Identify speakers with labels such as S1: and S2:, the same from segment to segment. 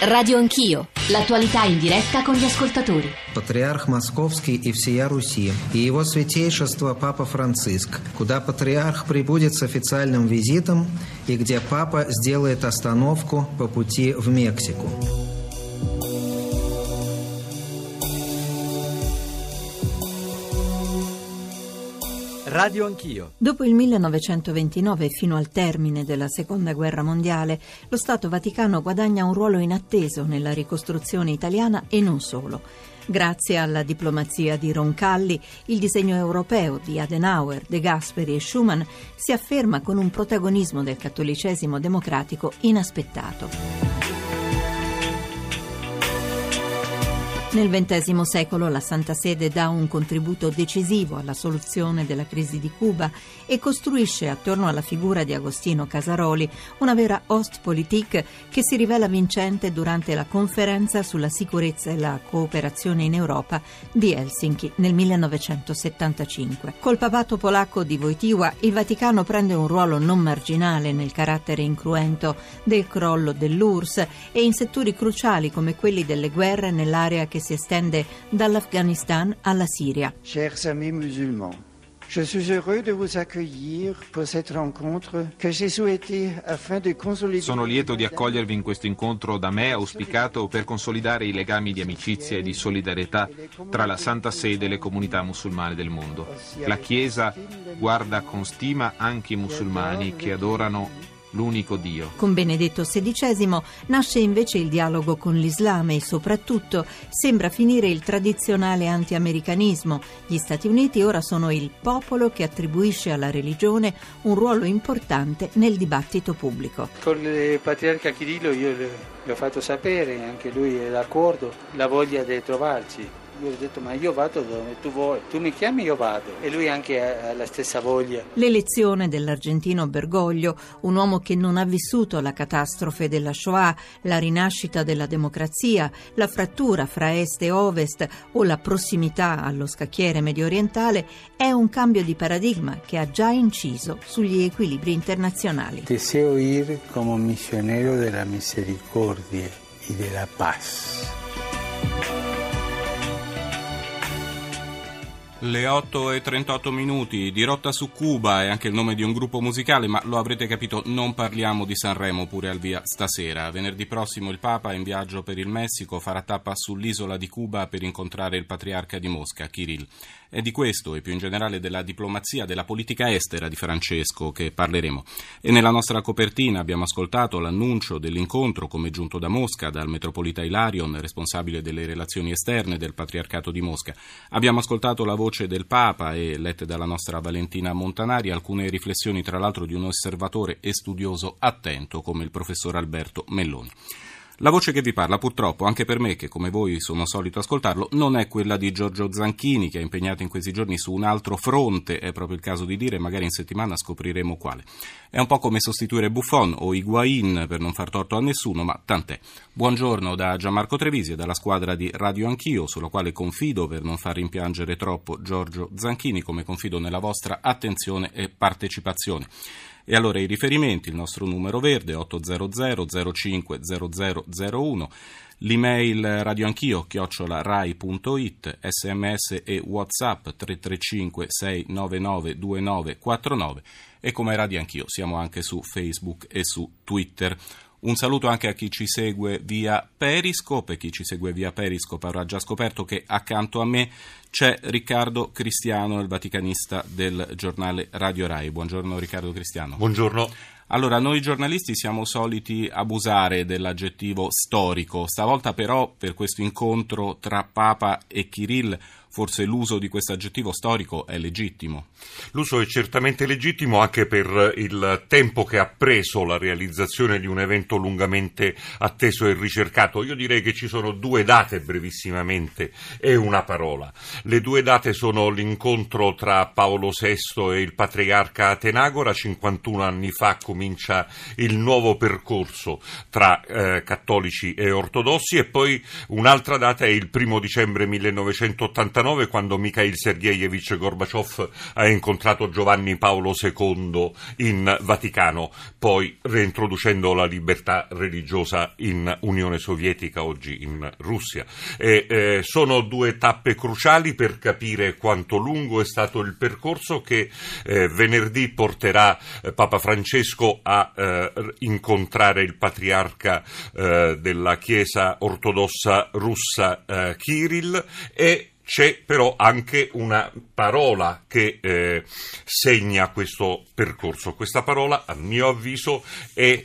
S1: Radio Anch'io, l'attualità in diretta con gli ascoltatori.
S2: Патриарх Московский и всея Руси, и его святейшество Папа Франциск, куда патриарх прибудет с официальным визитом и где Папа сделает остановку по пути в Мексику.
S3: Radio Anch'io.
S4: Dopo il 1929 e fino al termine della Seconda Guerra Mondiale, lo Stato Vaticano guadagna un ruolo inatteso nella ricostruzione italiana e non solo. Grazie alla diplomazia di Roncalli, il disegno europeo di Adenauer, De Gasperi e Schumann si afferma con un protagonismo del cattolicesimo democratico inaspettato. Nel XX secolo la Santa Sede dà un contributo decisivo alla soluzione della crisi di Cuba e costruisce attorno alla figura di Agostino Casaroli una vera Ostpolitik che si rivela vincente durante la conferenza sulla sicurezza e la cooperazione in Europa di Helsinki nel 1975. Col papato polacco di Wojtyła il Vaticano prende un ruolo non marginale nel carattere incruento del crollo dell'URSS e in settori cruciali come quelli delle guerre nell'area che che si estende dall'Afghanistan alla Siria.
S5: Chers amis musulmans, je suis heureux de vous accueillir pour cette rencontre que j'ai souhaitée afin de consolider.
S6: Sono lieto di accogliervi in questo incontro da me auspicato per consolidare i legami di amicizia e di solidarietà tra la Santa Sede e le comunità musulmane del mondo. La Chiesa guarda con stima anche i musulmani che adorano l'unico Dio.
S4: Con Benedetto XVI nasce invece il dialogo con l'Islam e soprattutto sembra finire il tradizionale anti-americanismo. Gli Stati Uniti ora sono il popolo che attribuisce alla religione un ruolo importante nel dibattito pubblico.
S7: Con il patriarca Kirillo io le ho fatto sapere, anche lui è d'accordo, la voglia di trovarci io ho detto ma io vado dove tu vuoi, tu mi chiami io vado e lui anche ha la stessa voglia.
S4: L'elezione dell'argentino Bergoglio, un uomo che non ha vissuto la catastrofe della Shoah, la rinascita della democrazia, la frattura fra est e ovest o la prossimità allo scacchiere medio orientale, è un cambio di paradigma che ha già inciso sugli equilibri internazionali.
S8: Deseo ir come misionero della misericordia e della paz.
S6: Le 8 e 38 minuti di Rotta su Cuba è anche il nome di un gruppo musicale, ma lo avrete capito, non parliamo di Sanremo pure al via stasera. Venerdì prossimo il Papa in viaggio per il Messico farà tappa sull'isola di Cuba per incontrare il patriarca di Mosca, Kirill. È di questo e più in generale della diplomazia, della politica estera di Francesco che parleremo. E nella nostra copertina abbiamo ascoltato l'annuncio dell'incontro come giunto da Mosca dal metropolita Ilarion, responsabile delle relazioni esterne del patriarcato di Mosca. Abbiamo ascoltato la voce del Papa e lette dalla nostra Valentina Montanari alcune riflessioni tra l'altro di un osservatore e studioso attento come il professor Alberto Melloni. La voce che vi parla, purtroppo, anche per me, che come voi sono solito ascoltarlo, non è quella di Giorgio Zanchini, che è impegnato in questi giorni su un altro fronte, è proprio il caso di dire, magari in settimana scopriremo quale. È un po' come sostituire Buffon o Higuain, per non far torto a nessuno, ma tant'è. Buongiorno da Gianmarco Trevisi e dalla squadra di Radio Anch'io, sulla quale confido per non far rimpiangere troppo Giorgio Zanchini, come confido nella vostra attenzione e partecipazione. E allora i riferimenti, il nostro numero verde 800 05 0001, l'email radioanchio chiocciola sms e whatsapp 335 699 2949 e come Radio Anch'io siamo anche su Facebook e su Twitter. Un saluto anche a chi ci segue via Periscope. Chi ci segue via Periscope avrà già scoperto che accanto a me c'è Riccardo Cristiano, il vaticanista del giornale Radio Rai. Buongiorno Riccardo Cristiano.
S9: Buongiorno.
S6: Allora, noi giornalisti siamo soliti abusare dell'aggettivo storico, stavolta però per questo incontro tra Papa e Kirill forse l'uso di questo aggettivo storico è legittimo.
S9: L'uso è certamente legittimo anche per il tempo che ha preso la realizzazione di un evento lungamente atteso e ricercato. Io direi che ci sono due date brevissimamente e una parola. Le due date sono l'incontro tra Paolo VI e il patriarca Atenagora, 51 anni fa comincia il nuovo percorso tra eh, cattolici e ortodossi e poi un'altra data è il primo dicembre 1989 1949 quando Mikhail Sergeyevich Gorbaciov ha incontrato Giovanni Paolo II in Vaticano, poi reintroducendo la libertà religiosa in Unione Sovietica, oggi in Russia. E, eh, sono due tappe cruciali per capire quanto lungo è stato il percorso che eh, venerdì porterà eh, Papa Francesco a eh, incontrare il patriarca eh, della Chiesa ortodossa russa Kirill e c'è però anche una parola che eh, segna questo percorso. Questa parola, a mio avviso, è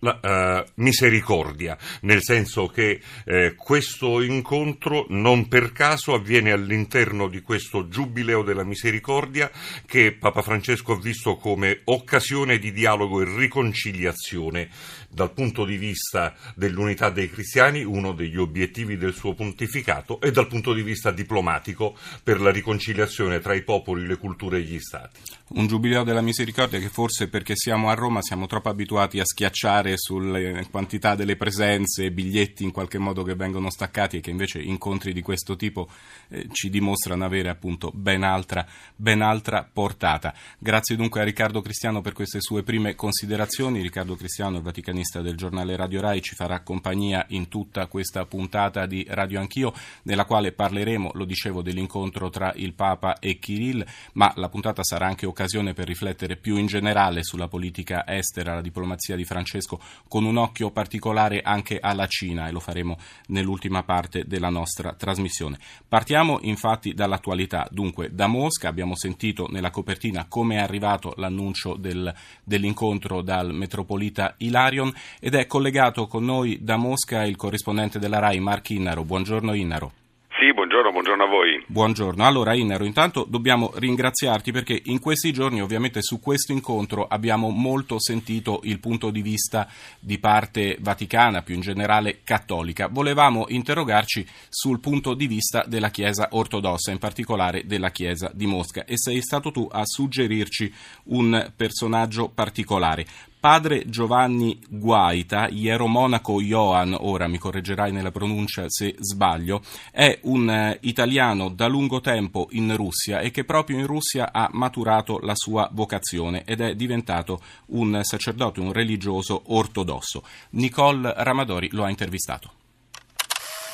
S9: la, uh, misericordia, nel senso che eh, questo incontro non per caso avviene all'interno di questo giubileo della misericordia che Papa Francesco ha visto come occasione di dialogo e riconciliazione dal punto di vista dell'unità dei cristiani, uno degli obiettivi del suo pontificato, e dal punto di vista diplomatico per la riconciliazione tra i popoli, le culture e gli stati.
S6: Un giubileo della misericordia che forse perché siamo a Roma siamo troppo abituati a schiacciare sulle quantità delle presenze biglietti in qualche modo che vengono staccati e che invece incontri di questo tipo eh, ci dimostrano avere appunto ben altra, ben altra portata. Grazie dunque a Riccardo Cristiano per queste sue prime considerazioni. Riccardo Cristiano, il vaticanista del giornale Radio Rai, ci farà compagnia in tutta questa puntata di Radio Anch'io, nella quale parleremo, lo dicevo, dell'incontro tra il Papa e Kirill, ma la puntata sarà anche occasione per riflettere più in generale sulla politica estera, la diplomazia di Francesco, con un occhio particolare anche alla Cina e lo faremo nell'ultima parte della nostra trasmissione. Partiamo infatti dall'attualità. Dunque, da Mosca abbiamo sentito nella copertina come è arrivato l'annuncio del, dell'incontro dal metropolita Ilarion ed è collegato con noi da Mosca il corrispondente della RAI Mark Innaro. Buongiorno Innaro.
S10: Sì, buongiorno, buongiorno a voi.
S6: Buongiorno. Allora, Innero, intanto dobbiamo ringraziarti perché in questi giorni, ovviamente, su questo incontro abbiamo molto sentito il punto di vista di parte vaticana, più in generale cattolica. Volevamo interrogarci sul punto di vista della Chiesa ortodossa, in particolare della Chiesa di Mosca, e sei stato tu a suggerirci un personaggio particolare. Padre Giovanni Guaita, ieromonaco Johan, ora mi correggerai nella pronuncia se sbaglio, è un eh, italiano da lungo tempo in Russia e che proprio in Russia ha maturato la sua vocazione ed è diventato un sacerdote, un religioso ortodosso. Nicole Ramadori lo ha intervistato.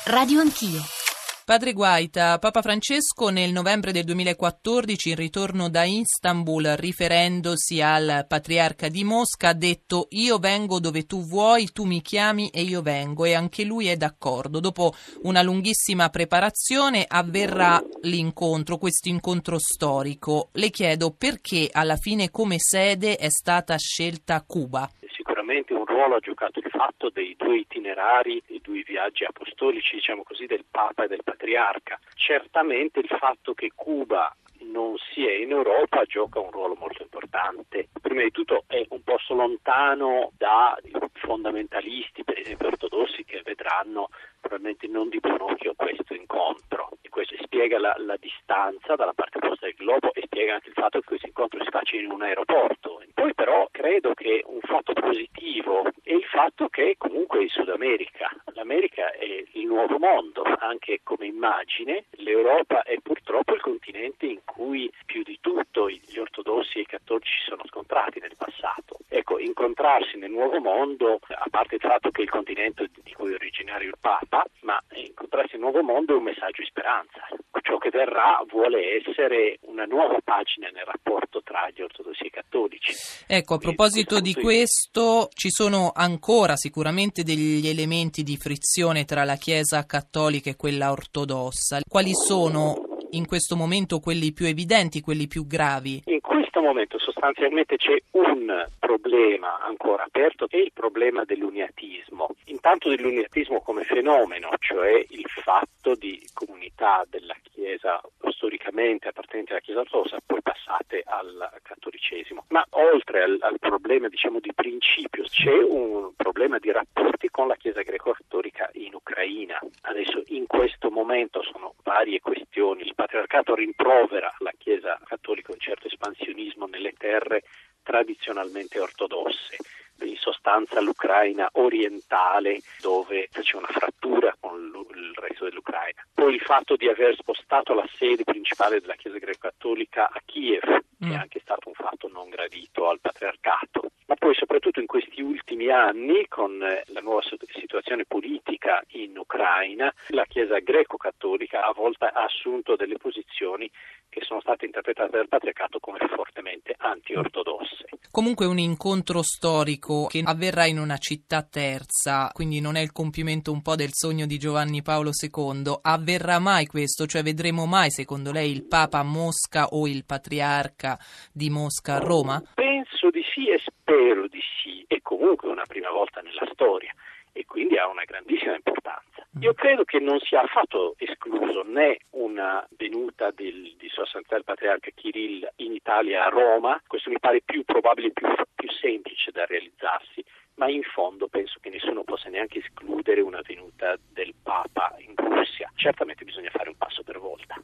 S1: Radio Anch'io.
S11: Padre Guaita, Papa Francesco nel novembre del 2014 in ritorno da Istanbul riferendosi al patriarca di Mosca ha detto io vengo dove tu vuoi, tu mi chiami e io vengo e anche lui è d'accordo. Dopo una lunghissima preparazione avverrà l'incontro, questo incontro storico. Le chiedo perché alla fine come sede è stata scelta Cuba
S12: sicuramente un ruolo ha giocato il fatto dei due itinerari, dei due viaggi apostolici, diciamo così, del Papa e del Patriarca. Certamente il fatto che Cuba non sia in Europa gioca un ruolo molto importante. Prima di tutto è un posto lontano dai fondamentalisti, per esempio ortodossi, che vedranno probabilmente non di buon occhio questo incontro. E questo spiega la, la distanza dalla parte opposta del globo e spiega anche il fatto che questo incontro si faccia in un aeroporto. Poi però credo che un fatto positivo è il fatto che comunque il Sud America, l'America è il nuovo mondo, anche come immagine, l'Europa è purtroppo il continente in cui più di tutto gli ortodossi e i cattolici sono scontrati nel passato. Ecco, incontrarsi nel nuovo mondo, a parte il fatto che il continente di cui è originario il Papa, ma incontrarsi nel nuovo mondo è un messaggio di speranza. Ciò che verrà vuole essere una nuova pagina nel rapporto tra gli ortodossi e i cattolici.
S11: Ecco, a proposito di questo, ci sono ancora sicuramente degli elementi di frizione tra la Chiesa cattolica e quella ortodossa. Quali sono in questo momento quelli più evidenti, quelli più gravi?
S12: In questo momento sostanzialmente c'è un problema ancora aperto che è il problema dell'uniatismo. Intanto dell'uniatismo come fenomeno, cioè il fatto di comunità della Chiesa storicamente appartenenti alla Chiesa ortodossa poi passate al cattolicesimo. Ma oltre al, al problema diciamo di principio c'è un problema di rapporti con la Chiesa greco-cattolica in Ucraina. Adesso in questo momento sono varie questioni. Il patriarcato rimprovera la Chiesa cattolica un certo espansionismo nelle terre tradizionalmente ortodosse. In sostanza l'Ucraina orientale dove c'è una frattura con il resto dell'Ucraina. Poi il fatto di aver spostato la sede principale della Chiesa greco-cattolica a Kiev, mm. è anche stato un fatto non gradito al patriarcato, poi soprattutto in questi ultimi anni con eh, la nuova situazione politica in Ucraina, la Chiesa greco-cattolica a volte ha assunto delle posizioni che sono state interpretate dal patriarcato come fortemente anti-ortodosse.
S11: Comunque un incontro storico che avverrà in una città terza, quindi non è il compimento un po' del sogno di Giovanni Paolo II. Avverrà mai questo? Cioè vedremo mai secondo lei il Papa a Mosca o il Patriarca di Mosca a Roma?
S12: Penso di sì e spero di sì. È comunque una prima volta nella storia e quindi ha una grandissima importanza. Io credo che non sia affatto escluso né una venuta del, di Sua Santità il Patriarca Kirill in Italia a Roma, questo mi pare più probabile, più, più semplice da realizzarsi, ma in fondo penso che nessuno possa neanche escludere una venuta del Papa in Russia. Certamente bisogna fare un passo per volta.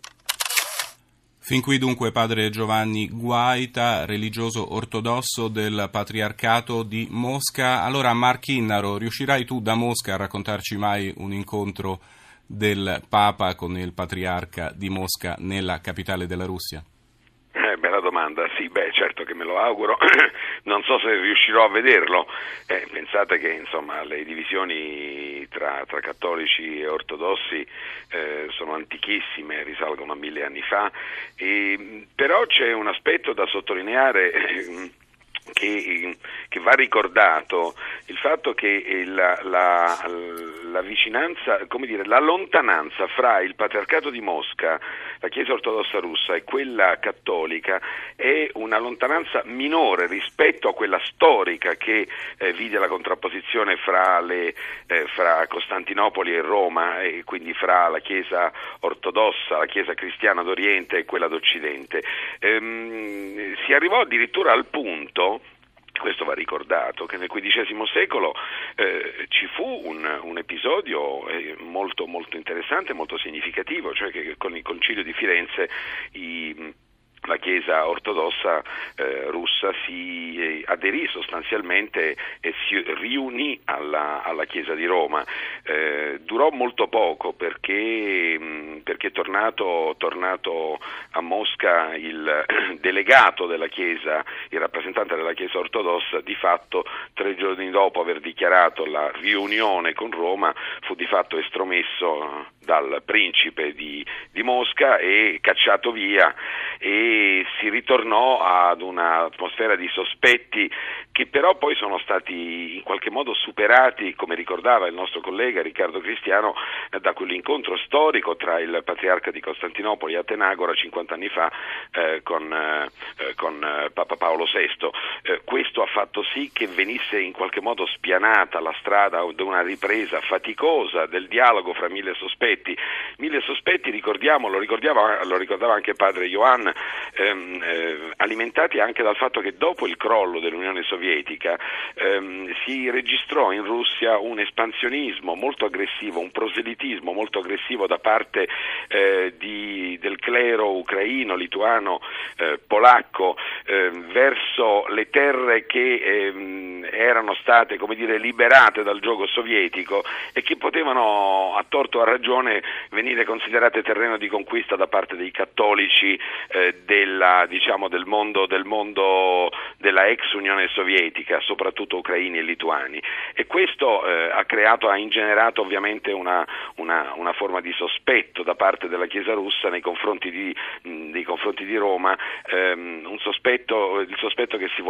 S6: Fin qui dunque padre Giovanni Guaita, religioso ortodosso del Patriarcato di Mosca. Allora Marchinnaro, riuscirai tu da Mosca a raccontarci mai un incontro del Papa con il Patriarca di Mosca nella capitale della Russia?
S10: Eh, domanda, sì, beh certo che me lo auguro, non so se riuscirò a vederlo, eh, pensate che insomma le divisioni tra, tra cattolici e ortodossi eh, sono antichissime, risalgono a mille anni fa, e, però c'è un aspetto da sottolineare che, che, va ricordato il fatto che la, la, la, vicinanza, come dire, la lontananza fra il patriarcato di Mosca, la Chiesa ortodossa russa e quella cattolica è una lontananza minore rispetto a quella storica che eh, vide la contrapposizione fra, le, eh, fra, Costantinopoli e Roma e quindi fra la Chiesa ortodossa, la Chiesa cristiana d'Oriente e quella d'Occidente. Ehm, si arrivò addirittura al punto questo va ricordato, che nel XV secolo eh, ci fu un, un episodio eh, molto, molto interessante, molto significativo, cioè che con il Concilio di Firenze i la Chiesa ortodossa eh, russa si eh, aderì sostanzialmente e si riunì alla, alla Chiesa di Roma. Eh, durò molto poco perché, mh, mm, perché tornato, tornato, a Mosca il delegato della Chiesa, il rappresentante della Chiesa ortodossa, di fatto tre giorni dopo aver dichiarato la riunione con Roma fu di fatto estromesso dal principe di, di Mosca e cacciato via e si ritornò ad un'atmosfera di sospetti che però poi sono stati in qualche modo superati, come ricordava il nostro collega Riccardo Cristiano, da quell'incontro storico tra il patriarca di Costantinopoli a Tenagora 50 anni fa eh, con, eh, con eh, Papa Paolo VI. Eh, questo ha fatto sì che venisse in qualche modo spianata la strada di una ripresa faticosa del dialogo fra mille sospetti. Mille sospetti, ricordiamo, lo, lo ricordava anche padre Ioann, ehm, eh, alimentati anche dal fatto che dopo il crollo dell'Unione Sovietica ehm, si registrò in Russia un espansionismo molto aggressivo, un proselitismo molto aggressivo da parte eh, di, del clero ucraino, lituano, eh, polacco ehm, verso le terre che ehm, erano state dire, liberate dal gioco sovietico e che potevano a torto o a ragione venire considerate terreno di conquista da parte dei cattolici eh, della, diciamo, del, mondo, del, mondo, della ex Unione Sovietica, soprattutto ucraini e lituani. E questo eh, ha creato, ha ingenerato ovviamente una, una, una, forma di sospetto da parte della Chiesa russa nei confronti di, mh, nei confronti di Roma, ehm, sospetto, il sospetto che si,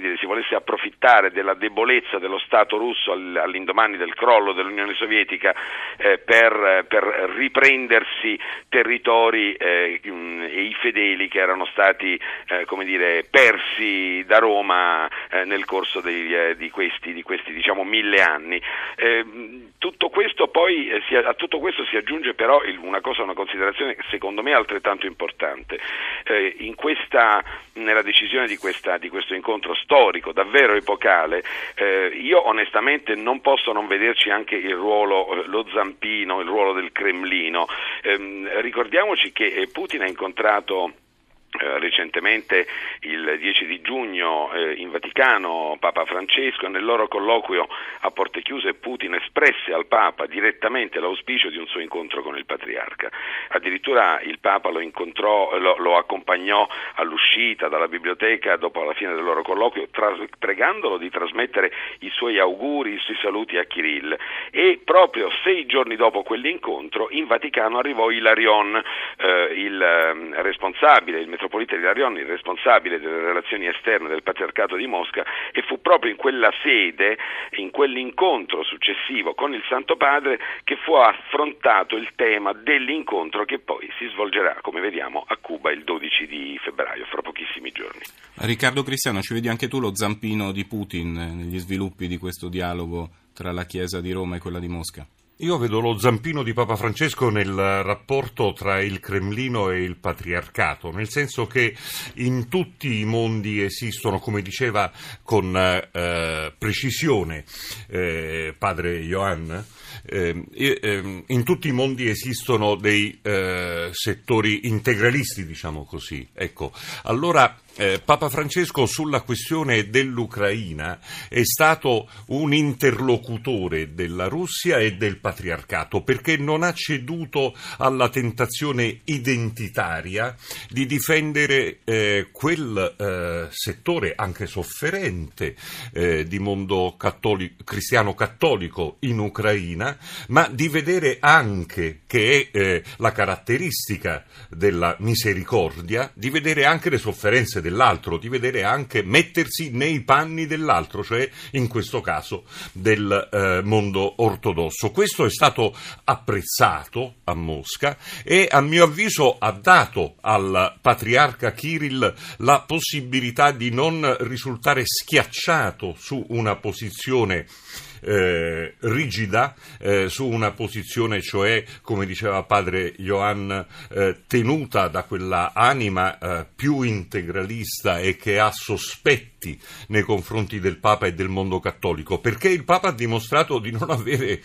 S10: dire, si volesse approfittare della debolezza dello Stato russo all'indomani del crollo dell'Unione Sovietica eh, per, per, riprendersi territori eh, e i fedeli che erano stati eh, dire, persi da Roma eh, nel corso dei, eh, di questi, di questi diciamo, mille anni. Ehm, tutto questo poi, si, a tutto questo si aggiunge però il, una cosa, una considerazione secondo me altrettanto importante. Questa, nella decisione di, questa, di, questo incontro storico, davvero epocale, io onestamente non posso non vederci anche il ruolo, lo zampino, il ruolo del Cremlino. Eh, ricordiamoci che Putin ha incontrato eh, recentemente il 10 di giugno eh, in Vaticano Papa Francesco nel loro colloquio a porte chiuse Putin espresse al Papa direttamente l'auspicio di un suo incontro con il patriarca. Addirittura il Papa lo, incontrò, lo, lo accompagnò all'uscita dalla biblioteca dopo la fine del loro colloquio tras- pregandolo di trasmettere i suoi auguri, i suoi saluti a Kirill e proprio sei giorni dopo quell'incontro in Vaticano arrivò Ilarion, eh, il eh, responsabile, il metropolita di Larion, il responsabile delle relazioni esterne del Patriarcato di Mosca e fu proprio in quella sede, in quell'incontro successivo con il Santo Padre che fu affrontato il tema dell'incontro che poi si svolgerà, come vediamo, a Cuba il 12 di febbraio, fra pochissimi giorni.
S6: Riccardo Cristiano, ci vedi anche tu lo zampino di Putin negli sviluppi di questo dialogo tra la Chiesa di Roma e quella di Mosca?
S9: Io vedo lo zampino di Papa Francesco nel rapporto tra il Cremlino e il patriarcato, nel senso che in tutti i mondi esistono, come diceva con eh, precisione eh, padre Johann, eh, ehm, in tutti i mondi esistono dei eh, settori integralisti, diciamo così. Ecco, allora eh, Papa Francesco sulla questione dell'Ucraina è stato un interlocutore della Russia e del patriarcato perché non ha ceduto alla tentazione identitaria di difendere eh, quel eh, settore anche sofferente eh, di mondo cattolico, cristiano cattolico in Ucraina, ma di vedere anche che è eh, la caratteristica della misericordia, di vedere anche le sofferenze dell'altro, di vedere anche mettersi nei panni dell'altro, cioè in questo caso del eh, mondo ortodosso. Questo è stato apprezzato a Mosca e a mio avviso ha dato al patriarca Kirill la possibilità di non risultare schiacciato su una posizione eh, rigida eh, su una posizione, cioè, come diceva padre Johann, eh, tenuta da quella anima eh, più integralista e che ha sospetti nei confronti del Papa e del mondo cattolico, perché il Papa ha dimostrato di non avere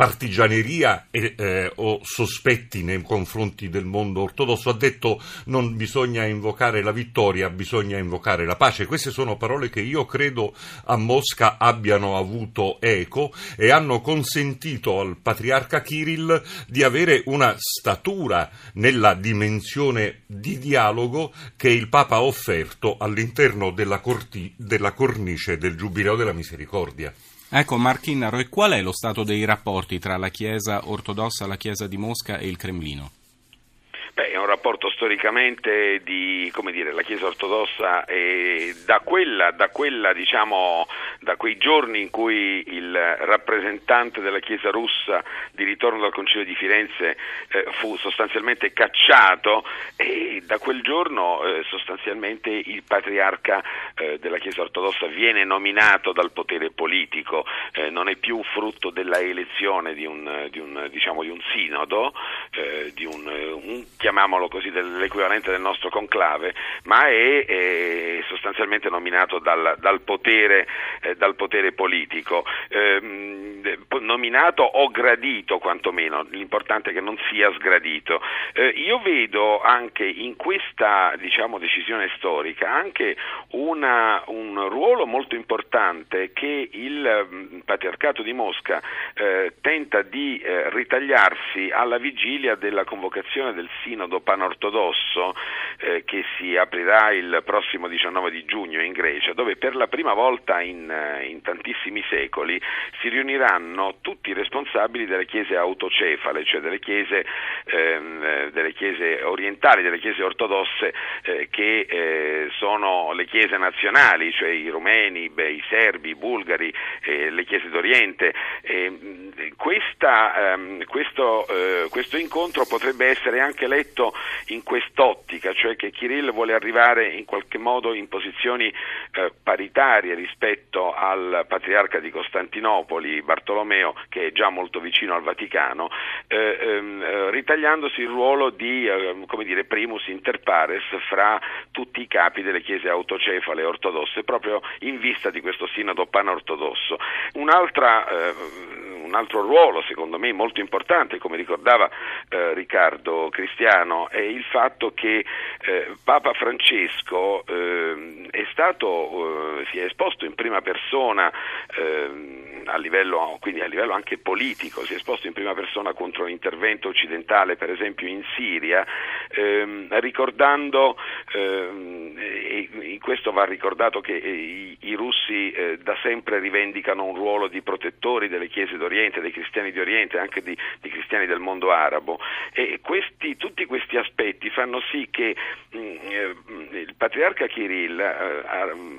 S9: partigianeria e, eh, o sospetti nei confronti del mondo ortodosso, ha detto non bisogna invocare la vittoria, bisogna invocare la pace. Queste sono parole che io credo a Mosca abbiano avuto eco e hanno consentito al patriarca Kirill di avere una statura nella dimensione di dialogo che il Papa ha offerto all'interno della, corti- della cornice del Giubileo della Misericordia.
S6: Ecco, Marchinnaro, e qual è lo stato dei rapporti tra la Chiesa ortodossa, la Chiesa di Mosca e il Cremlino?
S10: Beh, è un rapporto storicamente di, dire, la Chiesa ortodossa da quella, da quella, diciamo, da quei giorni in cui il rappresentante della Chiesa russa di ritorno dal Concilio di Firenze eh, fu sostanzialmente cacciato e da quel giorno eh, sostanzialmente il patriarca eh, della Chiesa ortodossa viene nominato dal potere politico, eh, non è più frutto della elezione di un, di un, diciamo, di un sinodo, eh, di un, un, chiamiamolo così, dell'equivalente del nostro conclave, ma è, è sostanzialmente nominato dal, dal, potere, eh, dal potere, politico. Ehm, nominato o gradito quantomeno, l'importante è che non sia sgradito. Eh, io vedo anche in questa diciamo, decisione storica anche una, un ruolo molto importante che il mh, patriarcato di Mosca eh, tenta di eh, ritagliarsi alla vigilia della convocazione del sinodo panortodosso eh, che si aprirà il prossimo 19 di giugno in Grecia, dove per la prima volta in, in tantissimi secoli si riuniranno tutti i responsabili delle chiese autocefale, cioè delle chiese, ehm, delle chiese orientali, delle chiese ortodosse eh, che eh, sono le chiese nazionali, cioè i rumeni, beh, i serbi, i bulgari, eh, le chiese d'Oriente. Questa, ehm, questo, eh, questo incontro potrebbe essere anche letto in quest'ottica, cioè che Kirill vuole arrivare in qualche modo in posizioni eh, paritarie rispetto al patriarca di Costantinopoli, Bartolomeo, che è già molto vicino al Vaticano, eh, ehm, eh, ritagliandosi il ruolo di ehm, dire, primus inter pares fra tutti i capi delle chiese autocefale ortodosse, proprio in vista di questo sinodo panortodosso. Un'altra eh, un altro ruolo, secondo me, molto importante, come ricordava eh, Riccardo Cristiano, è il fatto che eh, Papa Francesco eh, è stato, eh, si è esposto in prima persona ehm, a livello, quindi a livello anche politico, si è esposto in prima persona contro l'intervento occidentale, per esempio in Siria, ehm, ricordando, ehm, e in questo va ricordato che eh, i, i russi eh, da sempre rivendicano un ruolo di protettori delle chiese d'Oriente, dei cristiani di Oriente, anche di, di cristiani del mondo arabo. E questi, tutti questi aspetti fanno sì che mh, mm, eh, il patriarca Kirill eh,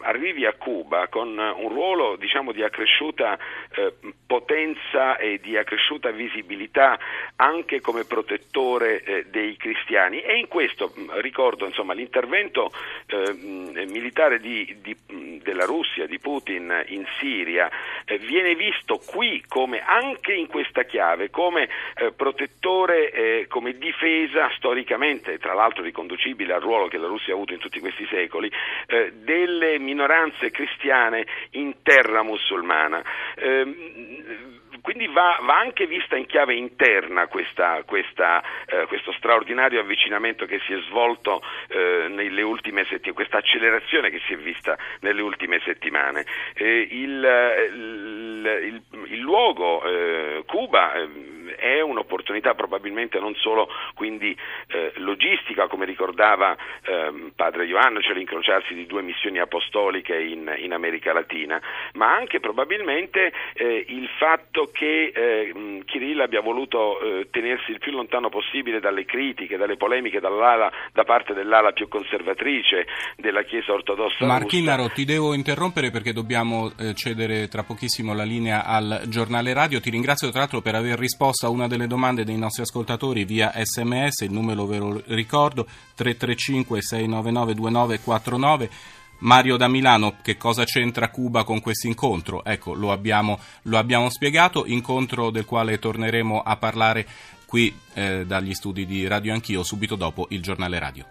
S10: arrivi a Cuba con un ruolo diciamo di accresciuta eh, potenza e di accresciuta visibilità anche come protettore eh, dei cristiani. E in questo mm, ricordo insomma, l'intervento eh, mm, militare di, di, mm, della Russia, di Putin in Siria eh, viene visto qui come anche in questa chiave come eh, protettore, come difesa storicamente, tra l'altro riconducibile al ruolo che la Russia ha avuto in tutti questi secoli, delle minoranze cristiane in terra musulmana. Ehm, quindi va, va, anche vista in chiave interna questa, questa, eh, questo straordinario avvicinamento che si è svolto eh, nelle ultime settimane, questa accelerazione che si è vista nelle ultime settimane. Eh, il, il, il, luogo, eh, Cuba, ehm, è un'opportunità probabilmente non solo quindi, eh, logistica, come ricordava eh, padre Ioanno, cioè l'incrociarsi di due missioni apostoliche in, in America Latina, ma anche probabilmente eh, il fatto che eh, Kirill abbia voluto eh, tenersi il più lontano possibile dalle critiche, dalle polemiche da parte dell'ala più conservatrice della Chiesa ortodossa.
S6: Marchinnaro, ti devo interrompere perché dobbiamo eh, cedere tra pochissimo la linea al giornale radio. Ti ringrazio tra l'altro per aver risposto a una delle domande dei nostri ascoltatori via sms, il numero ve lo ricordo 335 699 2949. Mario da Milano, che cosa c'entra Cuba con questo incontro? Ecco, lo abbiamo, lo abbiamo, spiegato, incontro del quale torneremo a parlare qui eh, dagli studi di Radio Anch'io subito dopo il giornale radio.